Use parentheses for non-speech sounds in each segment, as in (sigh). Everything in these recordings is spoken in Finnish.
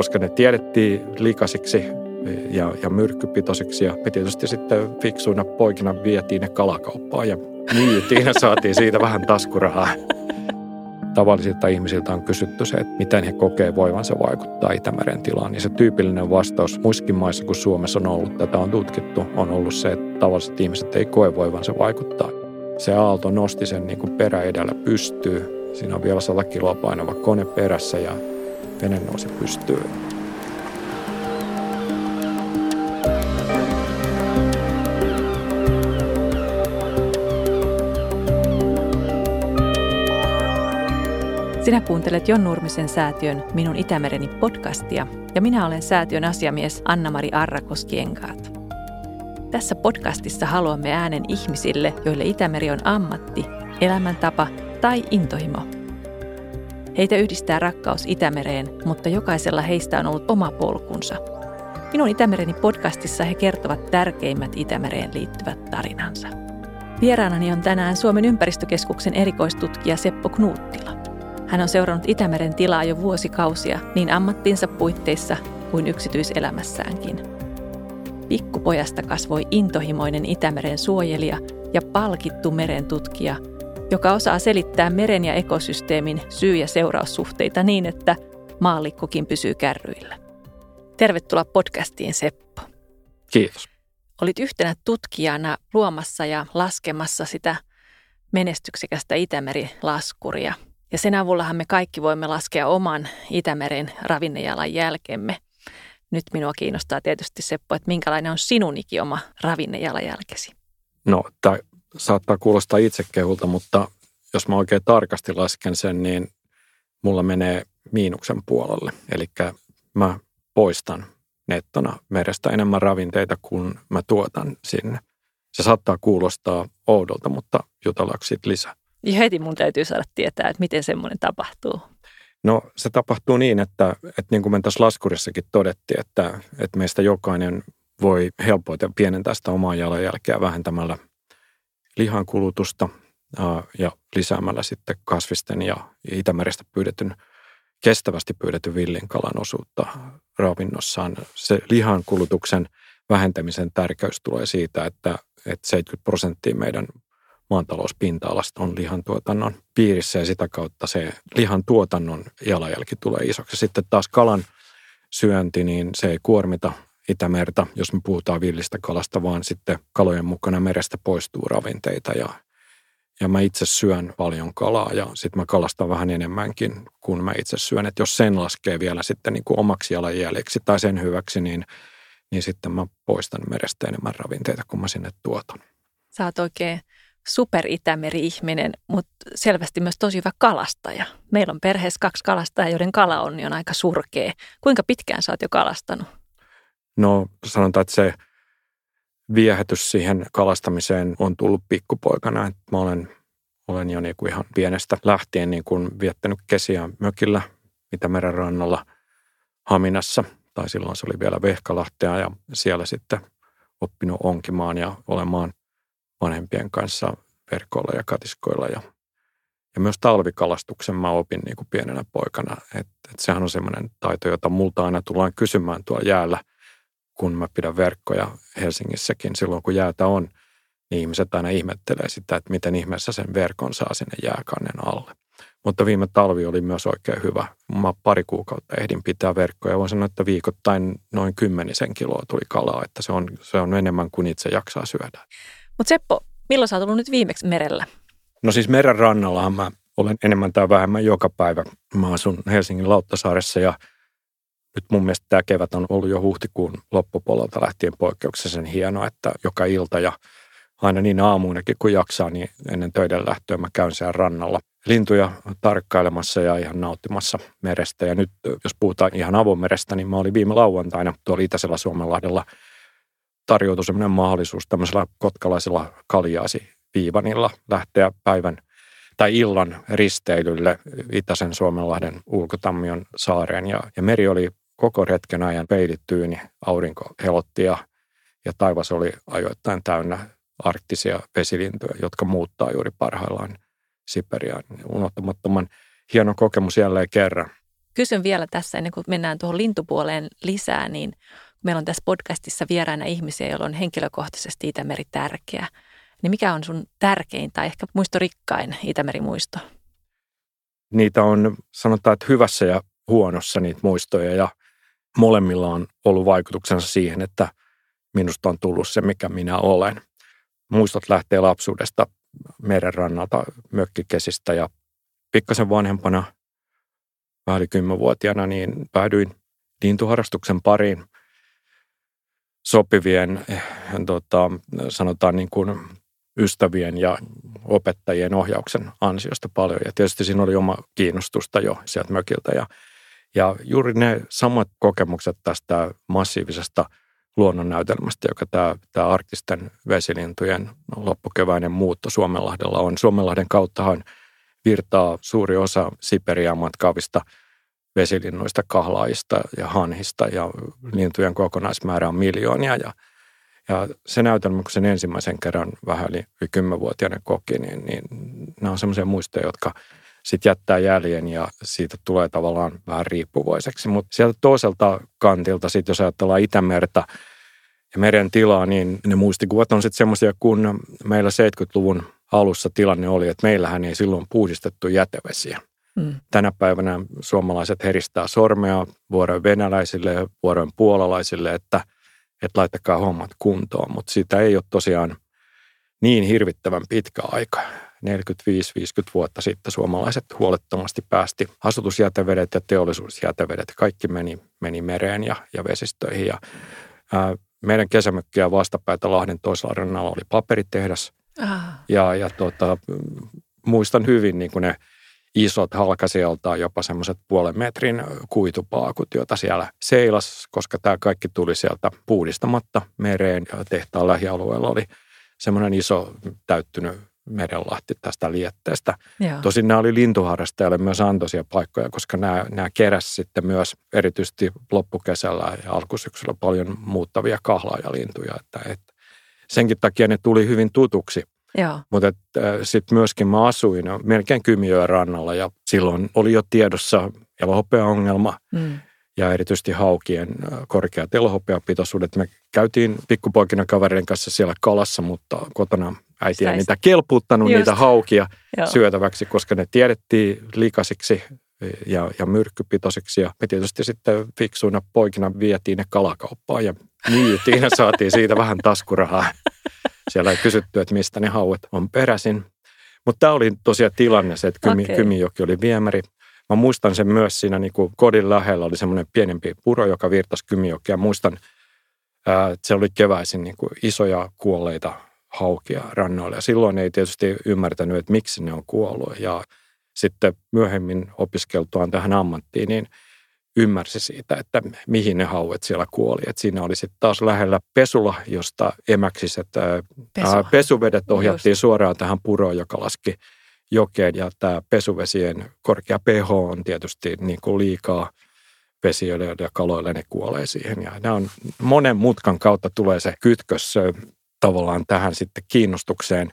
koska ne tiedettiin likasiksi ja, ja myrkkypitoisiksi. Ja me tietysti sitten fiksuina poikina vietiin ne kalakauppaan ja myytiin ja saatiin siitä vähän taskurahaa. Tavallisilta ihmisiltä on kysytty se, että miten he kokee voivansa vaikuttaa Itämeren tilaan. Niin se tyypillinen vastaus muissakin maissa kuin Suomessa on ollut, tätä on tutkittu, on ollut se, että tavalliset ihmiset ei koe voivansa vaikuttaa. Se aalto nosti sen niin kuin perä edellä pystyy. Siinä on vielä 100 kiloa painava kone perässä ja vene nousi pystyyn. Sinä kuuntelet Jon Nurmisen säätiön Minun Itämereni podcastia ja minä olen säätiön asiamies Anna-Mari Arrakos-Kienkaat. Tässä podcastissa haluamme äänen ihmisille, joille Itämeri on ammatti, elämäntapa tai intohimo. Heitä yhdistää rakkaus Itämereen, mutta jokaisella heistä on ollut oma polkunsa. Minun Itämereni podcastissa he kertovat tärkeimmät Itämereen liittyvät tarinansa. Vieraanani on tänään Suomen ympäristökeskuksen erikoistutkija Seppo Knuuttila. Hän on seurannut Itämeren tilaa jo vuosikausia niin ammattinsa puitteissa kuin yksityiselämässäänkin. Pikkupojasta kasvoi intohimoinen Itämeren suojelija ja palkittu meren tutkija, joka osaa selittää meren ja ekosysteemin syy- ja seuraussuhteita niin, että maallikkokin pysyy kärryillä. Tervetuloa podcastiin, Seppo. Kiitos. Olit yhtenä tutkijana luomassa ja laskemassa sitä menestyksekästä Itämeri-laskuria – ja sen avullahan me kaikki voimme laskea oman Itämeren ravinnejalan jälkemme. Nyt minua kiinnostaa tietysti Seppo, että minkälainen on sinun ikioma ravinnejalanjälkesi? No, tämä saattaa kuulostaa itsekehulta, mutta jos mä oikein tarkasti lasken sen, niin mulla menee miinuksen puolelle. Eli mä poistan nettona merestä enemmän ravinteita kuin mä tuotan sinne. Se saattaa kuulostaa oudolta, mutta jutellaanko siitä lisää? Ja heti mun täytyy saada tietää, että miten semmoinen tapahtuu. No se tapahtuu niin, että, että niin kuin me tässä laskurissakin todettiin, että, että meistä jokainen voi helpoiten pienentää sitä omaa jalanjälkeä vähentämällä lihan kulutusta ja lisäämällä sitten kasvisten ja Itämerestä pyydetyn, kestävästi pyydetyn villin kalan osuutta ravinnossaan. Se lihan kulutuksen vähentämisen tärkeys tulee siitä, että, että 70 prosenttia meidän maantalouspinta-alasta on lihantuotannon piirissä ja sitä kautta se lihantuotannon jalanjälki tulee isoksi. Sitten taas kalan syönti, niin se ei kuormita Itämerta, jos me puhutaan villistä kalasta, vaan sitten kalojen mukana merestä poistuu ravinteita ja, ja mä itse syön paljon kalaa ja sitten mä kalastan vähän enemmänkin kuin mä itse syön. Että jos sen laskee vielä sitten niin kuin omaksi jalanjäljeksi tai sen hyväksi, niin, niin sitten mä poistan merestä enemmän ravinteita kuin mä sinne tuotan. Sä oot oikein super-Itämeri-ihminen, mutta selvästi myös tosi hyvä kalastaja. Meillä on perheessä kaksi kalastajaa, joiden kalaonni on aika surkea. Kuinka pitkään sä oot jo kalastanut? No sanotaan, että se viehätys siihen kalastamiseen on tullut pikkupoikana. Mä olen, olen jo niin kuin ihan pienestä lähtien niin kuin viettänyt kesiä mökillä Itämeren rannalla Haminassa. Tai silloin se oli vielä Vehkalahtea ja siellä sitten oppinut onkimaan ja olemaan vanhempien kanssa verkoilla ja katiskoilla ja, ja myös talvikalastuksen mä opin niin kuin pienenä poikana. Että et sehän on semmoinen taito, jota multa aina tullaan kysymään tuolla jäällä, kun mä pidän verkkoja Helsingissäkin silloin, kun jäätä on. Niin ihmiset aina ihmettelee sitä, että miten ihmeessä sen verkon saa sinne jääkannen alle. Mutta viime talvi oli myös oikein hyvä. Mä pari kuukautta ehdin pitää verkkoja. Voin sanoa, että viikoittain noin kymmenisen kiloa tuli kalaa, että se on, se on enemmän kuin itse jaksaa syödä. Mutta Seppo, milloin sä oot ollut nyt viimeksi merellä? No siis meren rannallahan mä olen enemmän tai vähemmän joka päivä. Mä asun Helsingin Lauttasaaressa ja nyt mun mielestä tämä kevät on ollut jo huhtikuun loppupuolelta lähtien poikkeuksellisen hienoa, että joka ilta ja aina niin aamuinakin kun jaksaa, niin ennen töiden lähtöä mä käyn siellä rannalla lintuja tarkkailemassa ja ihan nauttimassa merestä. Ja nyt jos puhutaan ihan avomerestä, niin mä olin viime lauantaina tuolla Itäisellä Suomenlahdella – tarjoutui sellainen mahdollisuus tämmöisellä kotkalaisella kaljaasi viivanilla lähteä päivän tai illan risteilylle Itäisen Suomenlahden ulkotammion saareen. Ja, ja meri oli koko retken ajan peilittyyni, aurinko helotti ja, ja taivas oli ajoittain täynnä arktisia vesilintuja, jotka muuttaa juuri parhaillaan Siperiaan. Unohtamattoman hieno kokemus jälleen kerran. kysyn vielä tässä ennen kuin mennään tuohon lintupuoleen lisää, niin meillä on tässä podcastissa vieraana ihmisiä, joilla on henkilökohtaisesti Itämeri tärkeä. Niin mikä on sun tärkein tai ehkä muistorikkain Itämeri-muisto? Niitä on, sanotaan, että hyvässä ja huonossa niitä muistoja ja molemmilla on ollut vaikutuksensa siihen, että minusta on tullut se, mikä minä olen. Muistot lähtee lapsuudesta merenrannalta, mökkikesistä ja pikkasen vanhempana, vähän kymmenvuotiaana, niin päädyin lintuharrastuksen pariin sopivien, eh, tota, sanotaan niin kuin ystävien ja opettajien ohjauksen ansiosta paljon. Ja tietysti siinä oli oma kiinnostusta jo sieltä mökiltä. Ja, ja juuri ne samat kokemukset tästä massiivisesta luonnonnäytelmästä, joka tämä, tämä arktisten vesilintujen loppukeväinen muutto Suomenlahdella on. Suomenlahden kauttahan virtaa suuri osa Siperiaan matkaavista vesilinnuista, kahlaajista ja hanhista ja lintujen kokonaismäärä on miljoonia ja ja se näytelmä, kun sen ensimmäisen kerran vähän yli kymmenvuotiaana koki, niin, niin nämä on semmoisia muistoja, jotka sitten jättää jäljen ja siitä tulee tavallaan vähän riippuvaiseksi. Mutta sieltä toiselta kantilta, sitten jos ajatellaan Itämerta ja meren tilaa, niin ne muistikuvat on sitten semmoisia, kun meillä 70-luvun alussa tilanne oli, että meillähän ei silloin puhdistettu jätevesiä. Mm. Tänä päivänä suomalaiset heristää sormea vuoroin venäläisille ja vuoroin puolalaisille, että – että laittakaa hommat kuntoon, mutta siitä ei ole tosiaan niin hirvittävän pitkä aika. 45-50 vuotta sitten suomalaiset huolettomasti päästi asutusjätevedet ja teollisuusjätevedet. Kaikki meni, meni mereen ja, ja vesistöihin. Ja, ää, meidän kesämökkiä vastapäätä Lahden toisella rannalla oli paperitehdas. Ah. Ja, ja tota, muistan hyvin niin kuin ne isot halkasijaltaan jopa semmoiset puolen metrin kuitupaakut, joita siellä seilas, koska tämä kaikki tuli sieltä puhdistamatta mereen ja tehtaan lähialueella oli semmoinen iso täyttynyt merenlahti tästä lietteestä. Joo. Tosin nämä oli lintuharrastajalle myös antoisia paikkoja, koska nämä, nämä keräs sitten myös erityisesti loppukesällä ja alkusyksyllä paljon muuttavia kahlaajalintuja. Että, että senkin takia ne tuli hyvin tutuksi mutta äh, sitten myöskin mä asuin melkein Kymiöön rannalla ja silloin oli jo tiedossa elohopeaongelma mm. Ja erityisesti haukien äh, korkeat elohopeapitoisuudet. Me käytiin pikkupoikina kavereiden kanssa siellä kalassa, mutta kotona äiti ei niitä kelpuuttanut Just. niitä haukia Joo. syötäväksi, koska ne tiedettiin likasiksi ja, ja myrkkypitoisiksi. Ja me tietysti sitten fiksuina poikina vietiin ne kalakauppaan ja myytiin ja (laughs) saatiin siitä vähän taskurahaa. Siellä ei kysytty, että mistä ne hauet on peräisin. Mutta tämä oli tosiaan tilanne se, että Kymi, okay. Kymijoki oli viemäri. Mä muistan sen myös siinä niin kuin kodin lähellä oli semmoinen pienempi puro, joka virtasi Kymijokea. Muistan, ää, että se oli keväisin niin kuin isoja kuolleita haukia rannoilla. Ja silloin ei tietysti ymmärtänyt, että miksi ne on kuollut. Ja sitten myöhemmin opiskeltuaan tähän ammattiin, niin – ymmärsi siitä, että mihin ne hauet siellä kuoli. Et siinä oli sitten taas lähellä Pesula, josta emäksiset ää, pesuvedet ohjattiin Just. suoraan tähän puroon, joka laski jokeen. Ja tämä pesuvesien korkea pH on tietysti niin kuin liikaa vesiöille ja kaloille, ne kuolee siihen. Ja nämä on, monen mutkan kautta tulee se kytkös tavallaan tähän sitten kiinnostukseen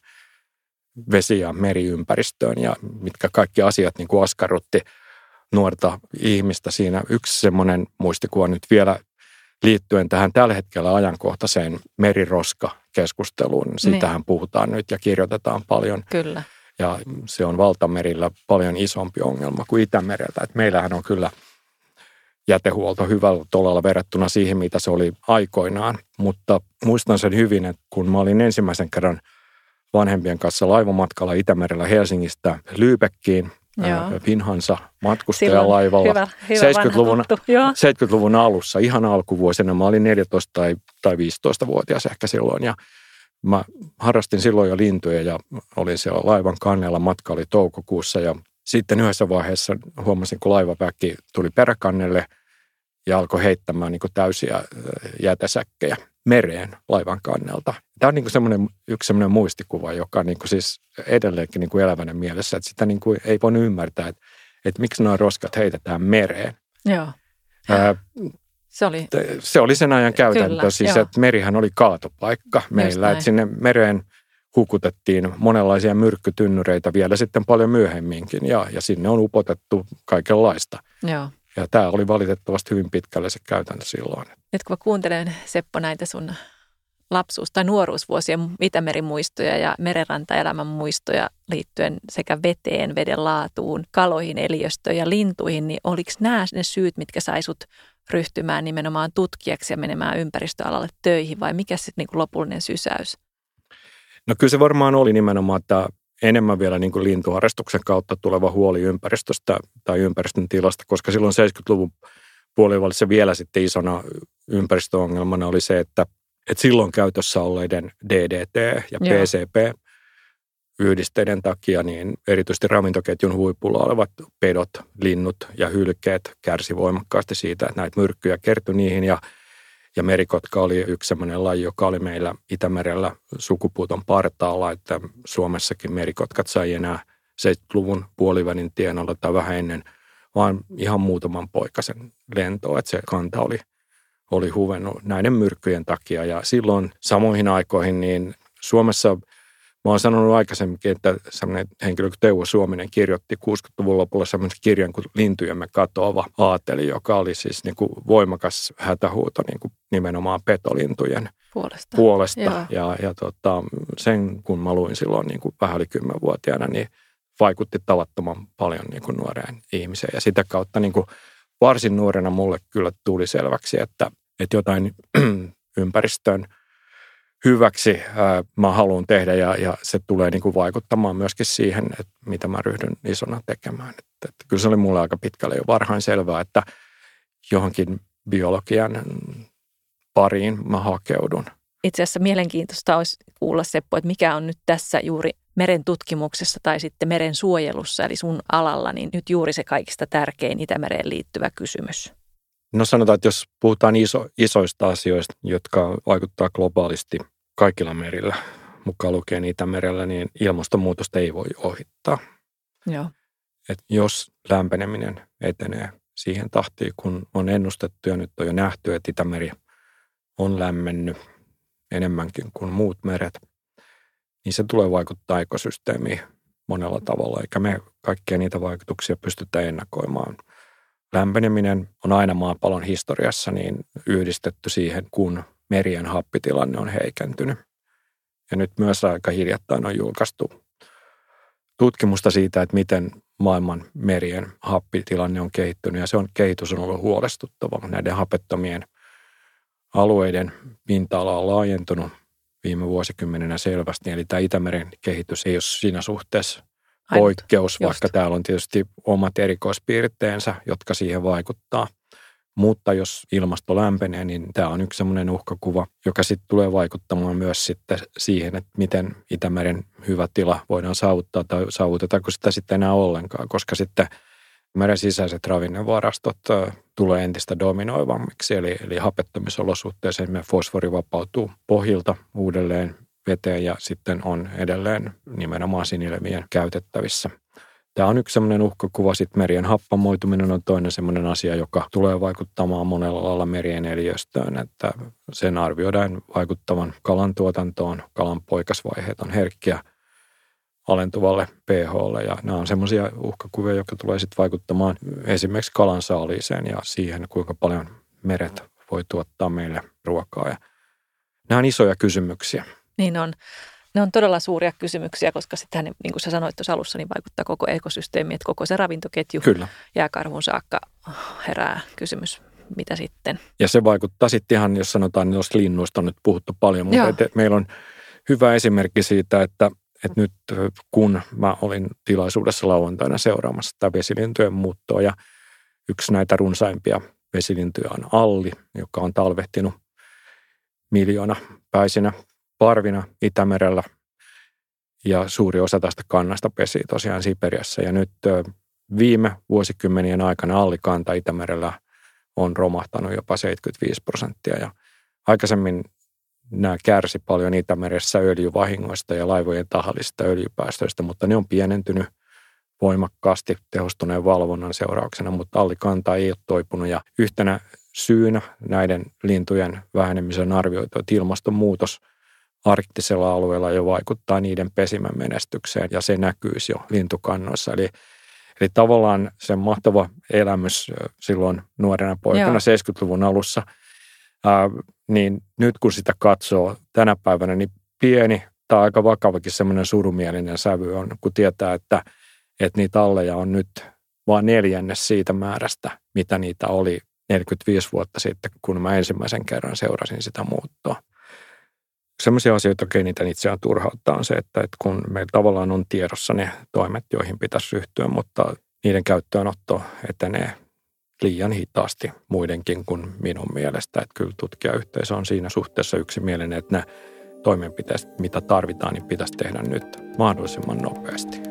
vesi- ja meriympäristöön ja mitkä kaikki asiat niin kuin askarrutti – nuorta ihmistä siinä. Yksi semmoinen muistikuva nyt vielä liittyen tähän tällä hetkellä ajankohtaiseen meriroska-keskusteluun. Siitähän niin. puhutaan nyt ja kirjoitetaan paljon. Kyllä. Ja se on valtamerillä paljon isompi ongelma kuin Itämereltä. Et meillähän on kyllä jätehuolto hyvällä tolalla verrattuna siihen, mitä se oli aikoinaan. Mutta muistan sen hyvin, että kun mä olin ensimmäisen kerran vanhempien kanssa laivamatkalla Itämerellä Helsingistä Lyypekkiin, Pinhansa matkustajalaivalla hyvä, hyvä 70-luvun, 70-luvun alussa, ihan alkuvuosina. Mä olin 14 tai, tai 15-vuotias ehkä silloin ja mä harrastin silloin jo lintuja ja olin siellä laivan kannella. Matka oli toukokuussa ja sitten yhdessä vaiheessa huomasin, kun laivaväki tuli peräkannelle ja alkoi heittämään niin täysiä jätesäkkejä mereen laivan kannelta. Tämä on niin semmoinen, yksi semmoinen muistikuva, joka on niin siis edelleenkin niin elävänä mielessä, että sitä niin ei voi ymmärtää, että, että miksi nuo roskat heitetään mereen. Joo. Ää, se oli, se oli sen ajan käytäntö, Kyllä, siis joo. että merihän oli kaatopaikka meillä, että sinne mereen hukutettiin monenlaisia myrkkytynnyreitä vielä sitten paljon myöhemminkin ja, ja sinne on upotettu kaikenlaista. Joo. Ja tämä oli valitettavasti hyvin pitkälle se käytäntö silloin. Nyt kun mä kuuntelen Seppo näitä sun lapsuus- tai nuoruusvuosien Itämerimuistoja ja merenrantaelämän muistoja liittyen sekä veteen, veden laatuun, kaloihin, eliöstöön ja lintuihin, niin oliko nämä ne syyt, mitkä saisut ryhtymään nimenomaan tutkijaksi ja menemään ympäristöalalle töihin vai mikä sitten niin lopullinen sysäys? No kyllä se varmaan oli nimenomaan että enemmän vielä niin kuin lintuharrastuksen kautta tuleva huoli ympäristöstä tai ympäristön tilasta, koska silloin 70-luvun puolivälissä vielä sitten isona ympäristöongelmana oli se, että, että silloin käytössä olleiden DDT ja PCP yhdisteiden takia, niin erityisesti ravintoketjun huipulla olevat pedot, linnut ja hylkeet kärsi voimakkaasti siitä, että näitä myrkkyjä kertyi niihin ja ja merikotka oli yksi sellainen laji, joka oli meillä Itämerellä sukupuuton partaalla, että Suomessakin merikotkat sai enää 70-luvun puolivälin tienolla tai vähän ennen, vaan ihan muutaman poikasen lentoa, että se kanta oli, oli huvennut näiden myrkkyjen takia. Ja silloin samoihin aikoihin niin Suomessa – Mä oon sanonut aikaisemminkin, että sellainen henkilö kuin Teuvo Suominen kirjoitti 60-luvun lopulla sellaisen kirjan kuin Lintujemme katoava aateli, joka oli siis niin kuin voimakas hätähuuto niin kuin nimenomaan petolintujen puolesta. puolesta. Ja, ja tota, sen kun mä luin silloin niin kuin vähän yli kymmenvuotiaana, niin vaikutti tavattoman paljon niin kuin nuoreen ihmiseen. Ja sitä kautta niin kuin varsin nuorena mulle kyllä tuli selväksi, että, että jotain (clears throat) ympäristön – hyväksi ää, mä haluan tehdä ja, ja se tulee niin kuin vaikuttamaan myöskin siihen, että mitä mä ryhdyn isona tekemään. Että, että kyllä se oli mulle aika pitkälle jo varhain selvää, että johonkin biologian pariin mä hakeudun. Itse asiassa mielenkiintoista olisi kuulla Seppo, että mikä on nyt tässä juuri meren tutkimuksessa tai sitten meren suojelussa, eli sun alalla, niin nyt juuri se kaikista tärkein Itämereen liittyvä kysymys. No sanotaan, että jos puhutaan iso, isoista asioista, jotka vaikuttaa globaalisti kaikilla merillä, mukaan lukien Itämerellä, niin ilmastonmuutosta ei voi ohittaa. Joo. Et jos lämpeneminen etenee siihen tahtiin, kun on ennustettu ja nyt on jo nähty, että Itämeri on lämmennyt enemmänkin kuin muut meret, niin se tulee vaikuttaa ekosysteemiin monella tavalla, eikä me kaikkia niitä vaikutuksia pystytä ennakoimaan – lämpeneminen on aina maapallon historiassa niin yhdistetty siihen, kun merien happitilanne on heikentynyt. Ja nyt myös aika hiljattain on julkaistu tutkimusta siitä, että miten maailman merien happitilanne on kehittynyt. Ja se on, kehitys on ollut huolestuttava. Näiden hapettomien alueiden pinta-ala on laajentunut viime vuosikymmenenä selvästi. Eli tämä Itämeren kehitys ei ole siinä suhteessa poikkeus, Ainut, vaikka täällä on tietysti omat erikoispiirteensä, jotka siihen vaikuttaa. Mutta jos ilmasto lämpenee, niin tämä on yksi sellainen uhkakuva, joka sitten tulee vaikuttamaan myös sitten siihen, että miten Itämeren hyvä tila voidaan saavuttaa tai saavutetaanko sitä sitten enää ollenkaan, koska sitten meren sisäiset ravinnevarastot tulee entistä dominoivammiksi, eli, eli hapettomisolosuhteessa fosfori vapautuu pohjilta uudelleen veteen ja sitten on edelleen nimenomaan sinilevien käytettävissä. Tämä on yksi sellainen uhkakuva. Sitten merien happamoituminen on toinen sellainen asia, joka tulee vaikuttamaan monella lailla merien eliöstöön, että sen arvioidaan vaikuttavan kalan tuotantoon. Kalan poikasvaiheet on herkkiä alentuvalle pHlle ja nämä on semmoisia uhkakuvia, jotka tulee sitten vaikuttamaan esimerkiksi kalan saaliiseen ja siihen, kuinka paljon meret voi tuottaa meille ruokaa. Ja nämä on isoja kysymyksiä. Niin on. Ne on todella suuria kysymyksiä, koska sitten niin kuin sä sanoit tuossa alussa, niin vaikuttaa koko ekosysteemi, että koko se ravintoketju Kyllä. jääkarhuun saakka herää kysymys, mitä sitten. Ja se vaikuttaa sitten ihan, jos sanotaan, niin linnuista on nyt puhuttu paljon, mutta meillä on hyvä esimerkki siitä, että, että nyt kun mä olin tilaisuudessa lauantaina seuraamassa tätä vesilintujen muuttoa ja yksi näitä runsaimpia vesilintuja on Alli, joka on talvehtinut miljoona päisinä parvina Itämerellä ja suuri osa tästä kannasta pesi tosiaan Siperiassa. Ja nyt viime vuosikymmenien aikana allikanta Itämerellä on romahtanut jopa 75 prosenttia. Ja aikaisemmin nämä kärsi paljon Itämeressä öljyvahingoista ja laivojen tahallisista öljypäästöistä, mutta ne on pienentynyt voimakkaasti tehostuneen valvonnan seurauksena, mutta allikanta ei ole toipunut. Ja yhtenä syynä näiden lintujen vähenemisen arvioitu, että ilmastonmuutos – arktisella alueella jo vaikuttaa niiden pesimän menestykseen ja se näkyisi jo lintukannoissa. Eli, Eli tavallaan se mahtava elämys silloin nuorena poikana Joo. 70-luvun alussa, ää, niin nyt kun sitä katsoo tänä päivänä, niin pieni tai aika vakavakin semmoinen surumielinen sävy on, kun tietää, että, että niitä alleja on nyt vain neljännes siitä määrästä, mitä niitä oli 45 vuotta sitten, kun mä ensimmäisen kerran seurasin sitä muuttoa. Sellaisia asioita, jotka eniten itseään turhauttaa, on se, että, että kun meillä tavallaan on tiedossa ne toimet, joihin pitäisi ryhtyä, mutta niiden käyttöönotto etenee liian hitaasti muidenkin kuin minun mielestä. Että kyllä tutkijayhteisö on siinä suhteessa yksimielinen, että ne toimenpiteet, mitä tarvitaan, niin pitäisi tehdä nyt mahdollisimman nopeasti.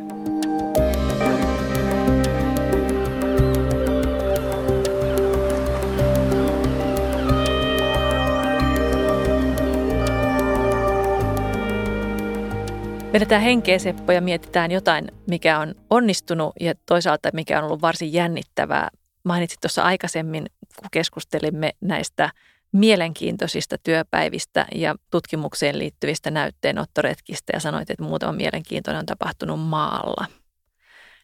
Vedetään henkeä Seppo ja mietitään jotain, mikä on onnistunut ja toisaalta mikä on ollut varsin jännittävää. Mainitsit tuossa aikaisemmin, kun keskustelimme näistä mielenkiintoisista työpäivistä ja tutkimukseen liittyvistä näytteenottoretkistä ja sanoit, että muutama mielenkiintoinen on tapahtunut maalla.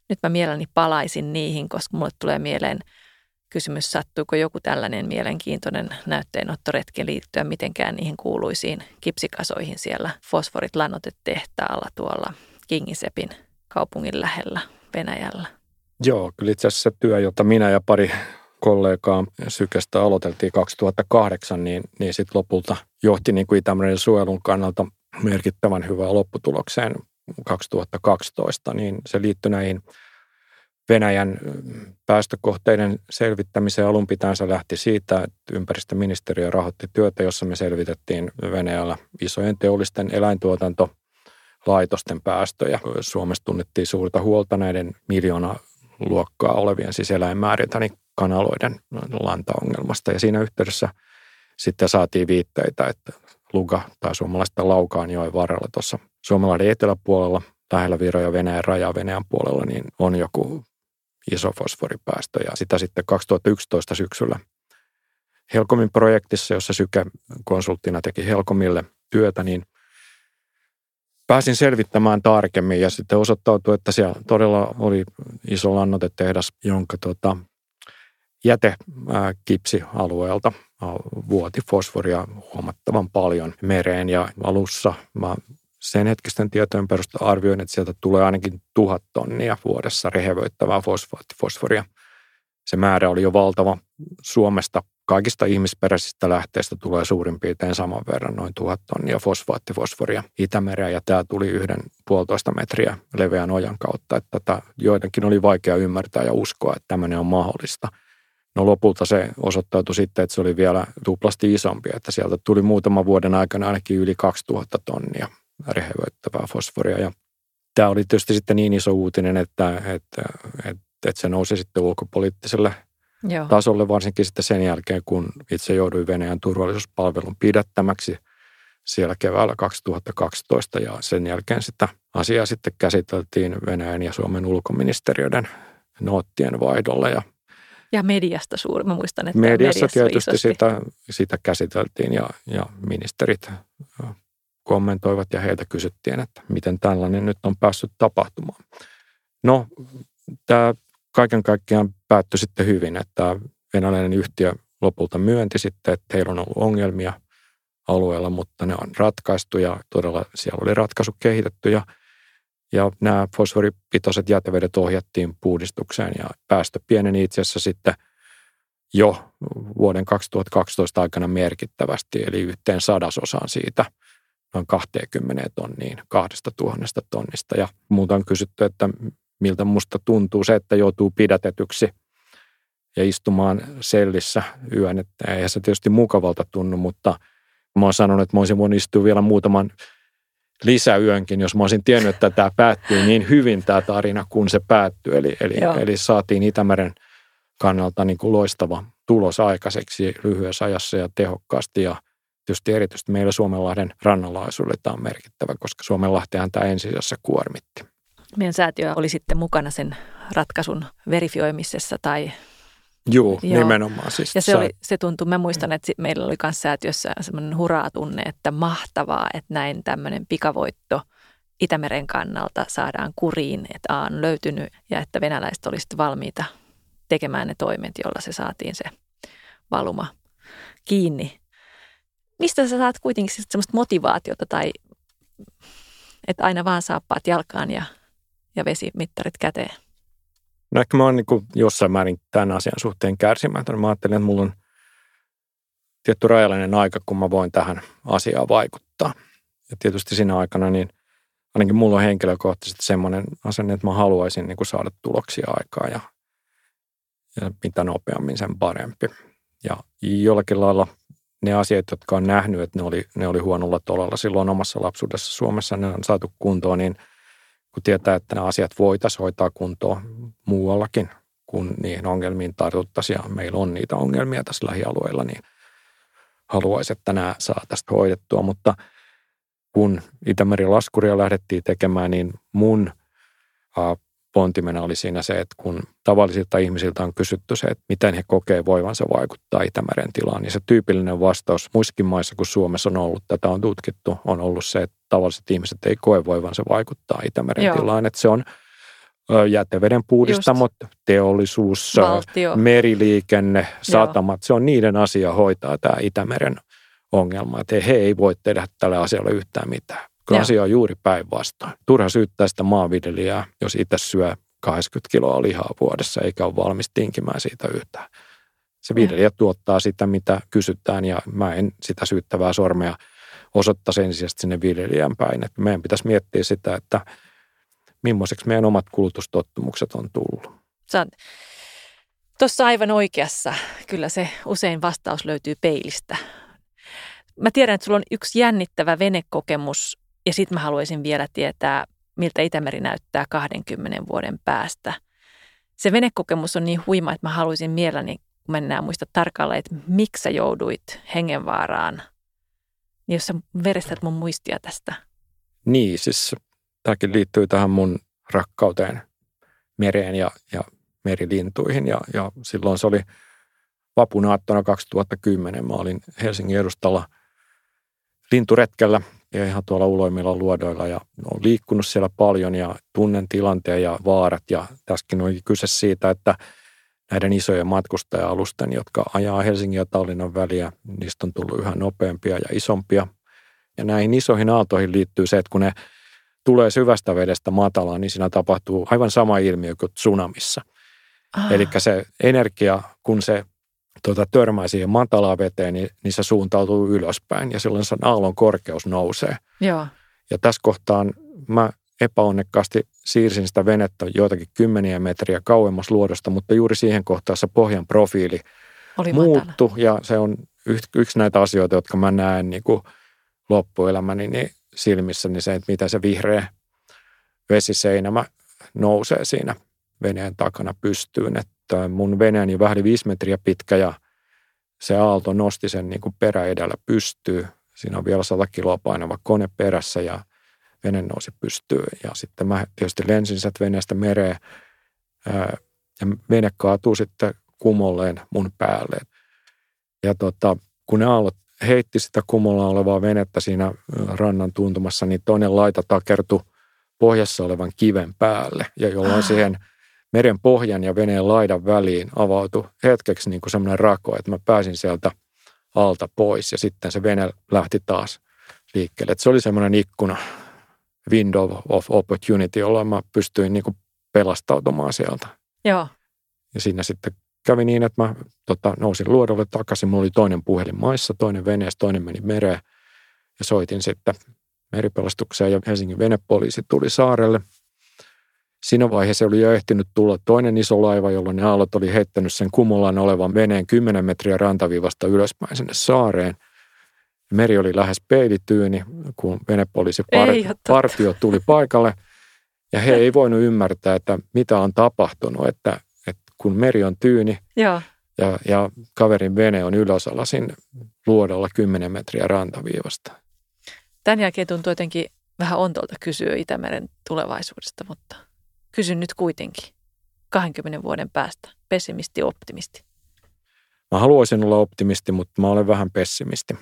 Nyt mä mielelläni palaisin niihin, koska mulle tulee mieleen – kysymys, sattuuko joku tällainen mielenkiintoinen näytteenottoretki liittyä mitenkään niihin kuuluisiin kipsikasoihin siellä fosforit lannotetehtaalla tuolla Kingisepin kaupungin lähellä Venäjällä. Joo, kyllä itse asiassa se työ, jota minä ja pari kollegaa Sykestä aloiteltiin 2008, niin, niin sitten lopulta johti niin kuin Itämeren suojelun kannalta merkittävän hyvään lopputulokseen 2012, niin se liittyi näihin Venäjän päästökohteiden selvittämiseen alun pitäensä lähti siitä, että ympäristöministeriö rahoitti työtä, jossa me selvitettiin Venäjällä isojen teollisten eläintuotantolaitosten päästöjä. Suomessa tunnettiin suurta huolta näiden miljoona luokkaa olevien siis eläinmääriltä, niin kanaloiden lantaongelmasta. Ja siinä yhteydessä sitten saatiin viitteitä, että Luga tai suomalaista Laukaan joen varrella tuossa Suomalainen eteläpuolella lähellä Viro ja Venäjän raja Venäjän puolella, niin on joku iso fosforipäästö. Ja sitä sitten 2011 syksyllä Helkomin projektissa, jossa Syke konsulttina teki Helkomille työtä, niin pääsin selvittämään tarkemmin ja sitten osoittautui, että siellä todella oli iso lannotetehdas, jonka tota, jätekipsialueelta vuoti fosforia huomattavan paljon mereen ja alussa mä sen hetkisten tietojen perusteella arvioin, että sieltä tulee ainakin tuhat tonnia vuodessa rehevöittävää fosfaattifosforia. Se määrä oli jo valtava. Suomesta kaikista ihmisperäisistä lähteistä tulee suurin piirtein saman verran, noin tuhat tonnia fosfaattifosforia Itämereen, ja tämä tuli yhden puolitoista metriä leveän ojan kautta. Että tätä joidenkin oli vaikea ymmärtää ja uskoa, että tämmöinen on mahdollista. No lopulta se osoittautui sitten, että se oli vielä tuplasti isompi, että sieltä tuli muutaman vuoden aikana ainakin yli 2000 tonnia rehevöittävää fosforia. Ja tämä oli tietysti sitten niin iso uutinen, että, että, että, että se nousi sitten ulkopoliittiselle Joo. tasolle, varsinkin sitten sen jälkeen, kun itse jouduin Venäjän turvallisuuspalvelun pidättämäksi siellä keväällä 2012 ja sen jälkeen sitä asiaa sitten käsiteltiin Venäjän ja Suomen ulkoministeriöiden noottien vaihdolla ja ja mediasta suuri, mä muistan, että mediassa, mediassa tietysti sitä, sitä käsiteltiin ja, ja ministerit kommentoivat ja heiltä kysyttiin, että miten tällainen nyt on päässyt tapahtumaan. No, tämä kaiken kaikkiaan päättyi sitten hyvin, että venäläinen yhtiö lopulta myönti sitten, että heillä on ollut ongelmia alueella, mutta ne on ratkaistu ja todella siellä oli ratkaisu kehitetty ja, ja nämä fosforipitoiset jätevedet ohjattiin puhdistukseen ja päästö pieneni itse asiassa sitten jo vuoden 2012 aikana merkittävästi, eli yhteen sadasosaan siitä – noin 20 tonniin kahdesta tuhannesta tonnista. Ja muuta on kysytty, että miltä musta tuntuu se, että joutuu pidätetyksi ja istumaan sellissä yön. Että eihän se tietysti mukavalta tunnu, mutta mä oon sanonut, että mä olisin voinut istua vielä muutaman lisäyönkin, jos mä olisin tiennyt, että tämä päättyy niin hyvin tämä tarina, kun se päättyy. Eli, eli, eli saatiin Itämeren kannalta niin kuin loistava tulos aikaiseksi lyhyessä ajassa ja tehokkaasti ja – Tietysti erityisesti meillä Suomenlahden rannanlaisuudelle tämä on merkittävä, koska Suomenlahtihan tämä ensisijassa kuormitti. Meidän säätiö oli sitten mukana sen ratkaisun verifioimisessa tai Joo, Joo. nimenomaan. Siis ja se, oli, se tuntui, mä muistan, että meillä oli myös säätiössä semmoinen huraa tunne, että mahtavaa, että näin tämmöinen pikavoitto Itämeren kannalta saadaan kuriin, että A on löytynyt ja että venäläiset olisivat valmiita tekemään ne toimet, jolla se saatiin se valuma kiinni. Mistä sä saat kuitenkin sellaista motivaatiota tai että aina vaan saappaat jalkaan ja, ja vesimittarit käteen? No ehkä mä oon niin jossain määrin tämän asian suhteen kärsimätön. Mä ajattelen, että mulla on tietty rajallinen aika, kun mä voin tähän asiaan vaikuttaa. Ja tietysti siinä aikana niin ainakin mulla on henkilökohtaisesti semmoinen asenne, että mä haluaisin niin saada tuloksia aikaa ja, ja mitä nopeammin sen parempi. Ja jollakin lailla ne asiat, jotka on nähnyt, että ne oli, ne oli huonolla tolalla silloin omassa lapsuudessa Suomessa, ne on saatu kuntoon, niin kun tietää, että nämä asiat voitaisiin hoitaa kuntoon muuallakin, kun niihin ongelmiin tartuttaisiin ja meillä on niitä ongelmia tässä lähialueilla, niin haluaisi, että nämä saa tästä hoidettua. Mutta kun Itämeri laskuria lähdettiin tekemään, niin mun pontimena oli siinä se, että kun tavallisilta ihmisiltä on kysytty se, että miten he kokee voivansa vaikuttaa Itämeren tilaan, niin se tyypillinen vastaus muissakin maissa kuin Suomessa on ollut, tätä on tutkittu, on ollut se, että tavalliset ihmiset ei koe voivansa vaikuttaa Itämeren Joo. tilaan, että se on jäteveden puhdistamot, Just. teollisuus, Valtio. meriliikenne, satamat, Joo. se on niiden asia hoitaa tämä Itämeren ongelma, että he ei voi tehdä tälle asialle yhtään mitään kun Joo. asia on juuri päinvastoin. Turha syyttää sitä maanviljelijää, jos itse syö 80 kiloa lihaa vuodessa eikä ole valmis tinkimään siitä yhtään. Se viljelijä ja. tuottaa sitä, mitä kysytään ja mä en sitä syyttävää sormea osoittaisi ensisijaisesti sinne viljelijän päin. Että meidän pitäisi miettiä sitä, että millaiseksi meidän omat kulutustottumukset on tullut. Sä tuossa aivan oikeassa. Kyllä se usein vastaus löytyy peilistä. Mä tiedän, että sulla on yksi jännittävä venekokemus ja sitten mä haluaisin vielä tietää, miltä Itämeri näyttää 20 vuoden päästä. Se venekokemus on niin huima, että mä haluaisin mielelläni, kun mennään muista tarkalleen, että miksi sä jouduit hengenvaaraan. Niin jos sä verestät mun muistia tästä. Niin, siis tämäkin liittyy tähän mun rakkauteen mereen ja, ja merilintuihin. Ja, ja silloin se oli vapunaattona 2010. Mä olin Helsingin edustalla linturetkellä ja ihan tuolla uloimmilla luodoilla ja olen liikkunut siellä paljon ja tunnen tilanteen ja vaarat ja tässäkin on kyse siitä, että näiden isojen matkustaja-alusten, jotka ajaa Helsingin ja Tallinnan väliä, niistä on tullut yhä nopeampia ja isompia. Ja näihin isoihin aaltoihin liittyy se, että kun ne tulee syvästä vedestä matalaan, niin siinä tapahtuu aivan sama ilmiö kuin tsunamissa. Ah. Eli se energia, kun se tuota, törmää siihen matalaan veteen, niin, niin se suuntautuu ylöspäin ja silloin sen aallon korkeus nousee. Joo. Ja tässä kohtaan mä epäonnekkaasti siirsin sitä venettä joitakin kymmeniä metriä kauemmas luodosta, mutta juuri siihen kohtaan se pohjan profiili Oli muuttui ja se on yksi näitä asioita, jotka mä näen niin kuin loppuelämäni niin silmissä, niin se, että miten se vihreä vesiseinämä nousee siinä veneen takana pystyyn. Että mun veneeni vähän viisi metriä pitkä ja se aalto nosti sen niin kuin peräedellä pystyy. Siinä on vielä 100 kiloa painava kone perässä ja vene nousi pystyyn. Ja sitten mä tietysti lensin sieltä veneestä mereen ja vene kaatuu sitten kumolleen mun päälle. Ja tota, kun ne aallot heitti sitä kumolla olevaa venettä siinä rannan tuntumassa, niin toinen laita takertui pohjassa olevan kiven päälle, ja jolloin ah. siihen meren pohjan ja veneen laidan väliin avautui hetkeksi niin kuin semmoinen rako, että mä pääsin sieltä alta pois, ja sitten se vene lähti taas liikkeelle. Että se oli semmoinen ikkuna, window of opportunity, jolla mä pystyin niin kuin pelastautumaan sieltä. Joo. Ja siinä sitten kävi niin, että mä tota, nousin luodolle takaisin. Mulla oli toinen puhelin maissa, toinen veneessä, toinen meni mereen. Ja soitin sitten meripelastukseen ja Helsingin venepoliisi tuli saarelle. Siinä vaiheessa oli jo ehtinyt tulla toinen iso laiva, jolloin ne aallot oli heittänyt sen kumulaan olevan veneen 10 metriä rantaviivasta ylöspäin sinne saareen. Meri oli lähes peilityyni, kun venepoliisi part- partio tuli paikalle. Ja he ei voinut ymmärtää, että mitä on tapahtunut, että kun meri on tyyni Joo. Ja, ja kaverin vene on ylösalasin luodolla 10 metriä rantaviivasta. Tämän jälkeen tuntuu jotenkin vähän ontolta kysyä Itämeren tulevaisuudesta, mutta kysyn nyt kuitenkin 20 vuoden päästä, pessimisti optimisti. Mä haluaisin olla optimisti, mutta mä olen vähän pessimisti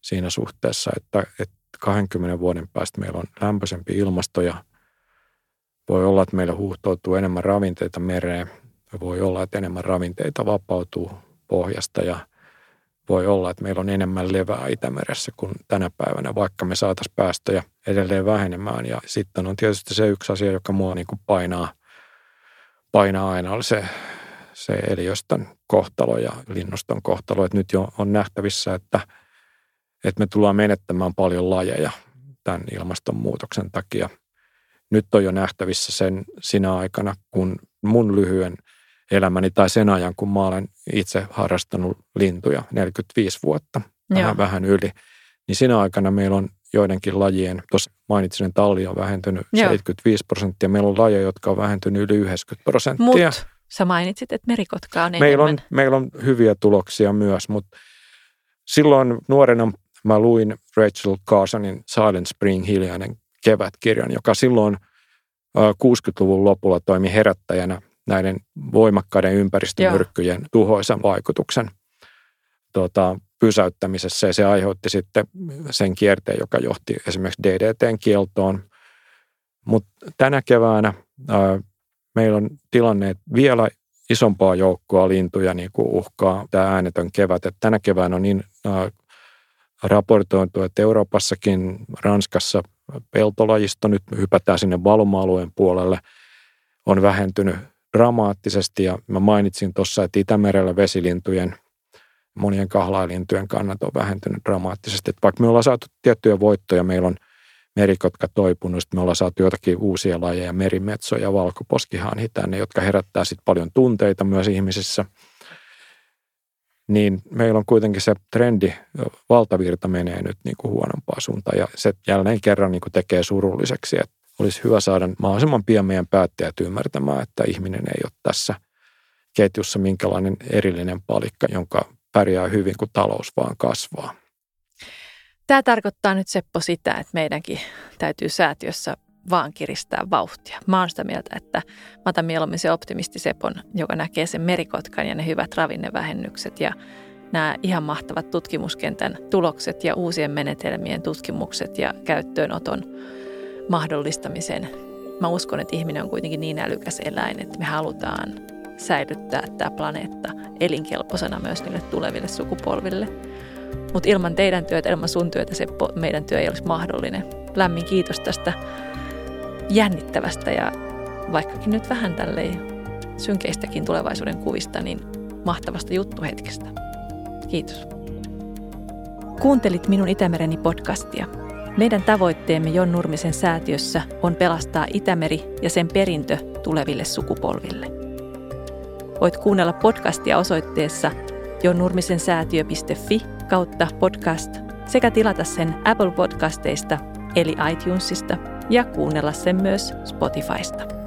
siinä suhteessa, että, että 20 vuoden päästä meillä on lämpöisempi ilmasto ja voi olla, että meillä huuhtoutuu enemmän ravinteita mereen. Voi olla, että enemmän ravinteita vapautuu pohjasta ja voi olla, että meillä on enemmän levää Itämeressä kuin tänä päivänä, vaikka me saataisiin päästöjä edelleen vähenemään. Ja sitten on tietysti se yksi asia, joka mua niin kuin painaa, painaa aina, oli se, se eliöstön kohtalo ja linnuston kohtalo. Että nyt jo on nähtävissä, että, että me tullaan menettämään paljon lajeja tämän ilmastonmuutoksen takia. Nyt on jo nähtävissä sen sinä aikana, kun mun lyhyen – elämäni tai sen ajan, kun mä olen itse harrastanut lintuja 45 vuotta, vähän, vähän yli. Niin siinä aikana meillä on joidenkin lajien, tuossa mainitsin, että talli on vähentynyt Joo. 75 prosenttia. Meillä on lajeja, jotka on vähentynyt yli 90 prosenttia. Mutta sä mainitsit, että merikotka on meillä on, meillä on hyviä tuloksia myös, mutta silloin nuorena mä luin Rachel Carsonin Silent Spring hiljainen kevätkirjan, joka silloin 60-luvun lopulla toimi herättäjänä näiden voimakkaiden ympäristömyrkkyjen Joo. tuhoisan vaikutuksen tota, pysäyttämisessä. Ja se aiheutti sitten sen kierteen, joka johti esimerkiksi DDTn kieltoon. Mutta tänä keväänä ää, meillä on tilanne, että vielä isompaa joukkoa lintuja niin kuin uhkaa tämä äänetön kevät. Et tänä keväänä on niin ää, raportoitu, että Euroopassakin, Ranskassa peltolajisto, nyt hypätään sinne valuma-alueen puolelle, on vähentynyt dramaattisesti ja mä mainitsin tuossa, että Itämerellä vesilintujen, monien kahlailintujen kannat on vähentynyt dramaattisesti. Että vaikka me ollaan saatu tiettyjä voittoja, meillä on merikotka toipunut, me ollaan saatu jotakin uusia lajeja, merimetso ja valkoposkihanhi tänne, jotka herättää sitten paljon tunteita myös ihmisissä. Niin meillä on kuitenkin se trendi, valtavirta menee nyt niin kuin huonompaa suuntaan ja se jälleen kerran niin kuin tekee surulliseksi, että olisi hyvä saada mahdollisimman pian meidän päättäjät ymmärtämään, että ihminen ei ole tässä ketjussa minkälainen erillinen palikka, jonka pärjää hyvin, kun talous vaan kasvaa. Tämä tarkoittaa nyt Seppo sitä, että meidänkin täytyy säätiössä vaan kiristää vauhtia. Mä oon sitä mieltä, että mä otan mieluummin se optimistisepon, joka näkee sen merikotkan ja ne hyvät ravinnevähennykset ja nämä ihan mahtavat tutkimuskentän tulokset ja uusien menetelmien tutkimukset ja käyttöönoton mahdollistamiseen. Mä uskon, että ihminen on kuitenkin niin älykäs eläin, että me halutaan säilyttää tämä planeetta elinkelpoisena myös niille tuleville sukupolville. Mutta ilman teidän työtä, ilman sun työtä se meidän työ ei olisi mahdollinen. Lämmin kiitos tästä jännittävästä ja vaikkakin nyt vähän tälleen synkeistäkin tulevaisuuden kuvista, niin mahtavasta juttuhetkestä. Kiitos. Kuuntelit minun Itämereni podcastia – meidän tavoitteemme Jon Nurmisen säätiössä on pelastaa Itämeri ja sen perintö tuleville sukupolville. Voit kuunnella podcastia osoitteessa jonnurmisensäätiö.fi kautta podcast sekä tilata sen Apple Podcasteista eli iTunesista ja kuunnella sen myös Spotifysta.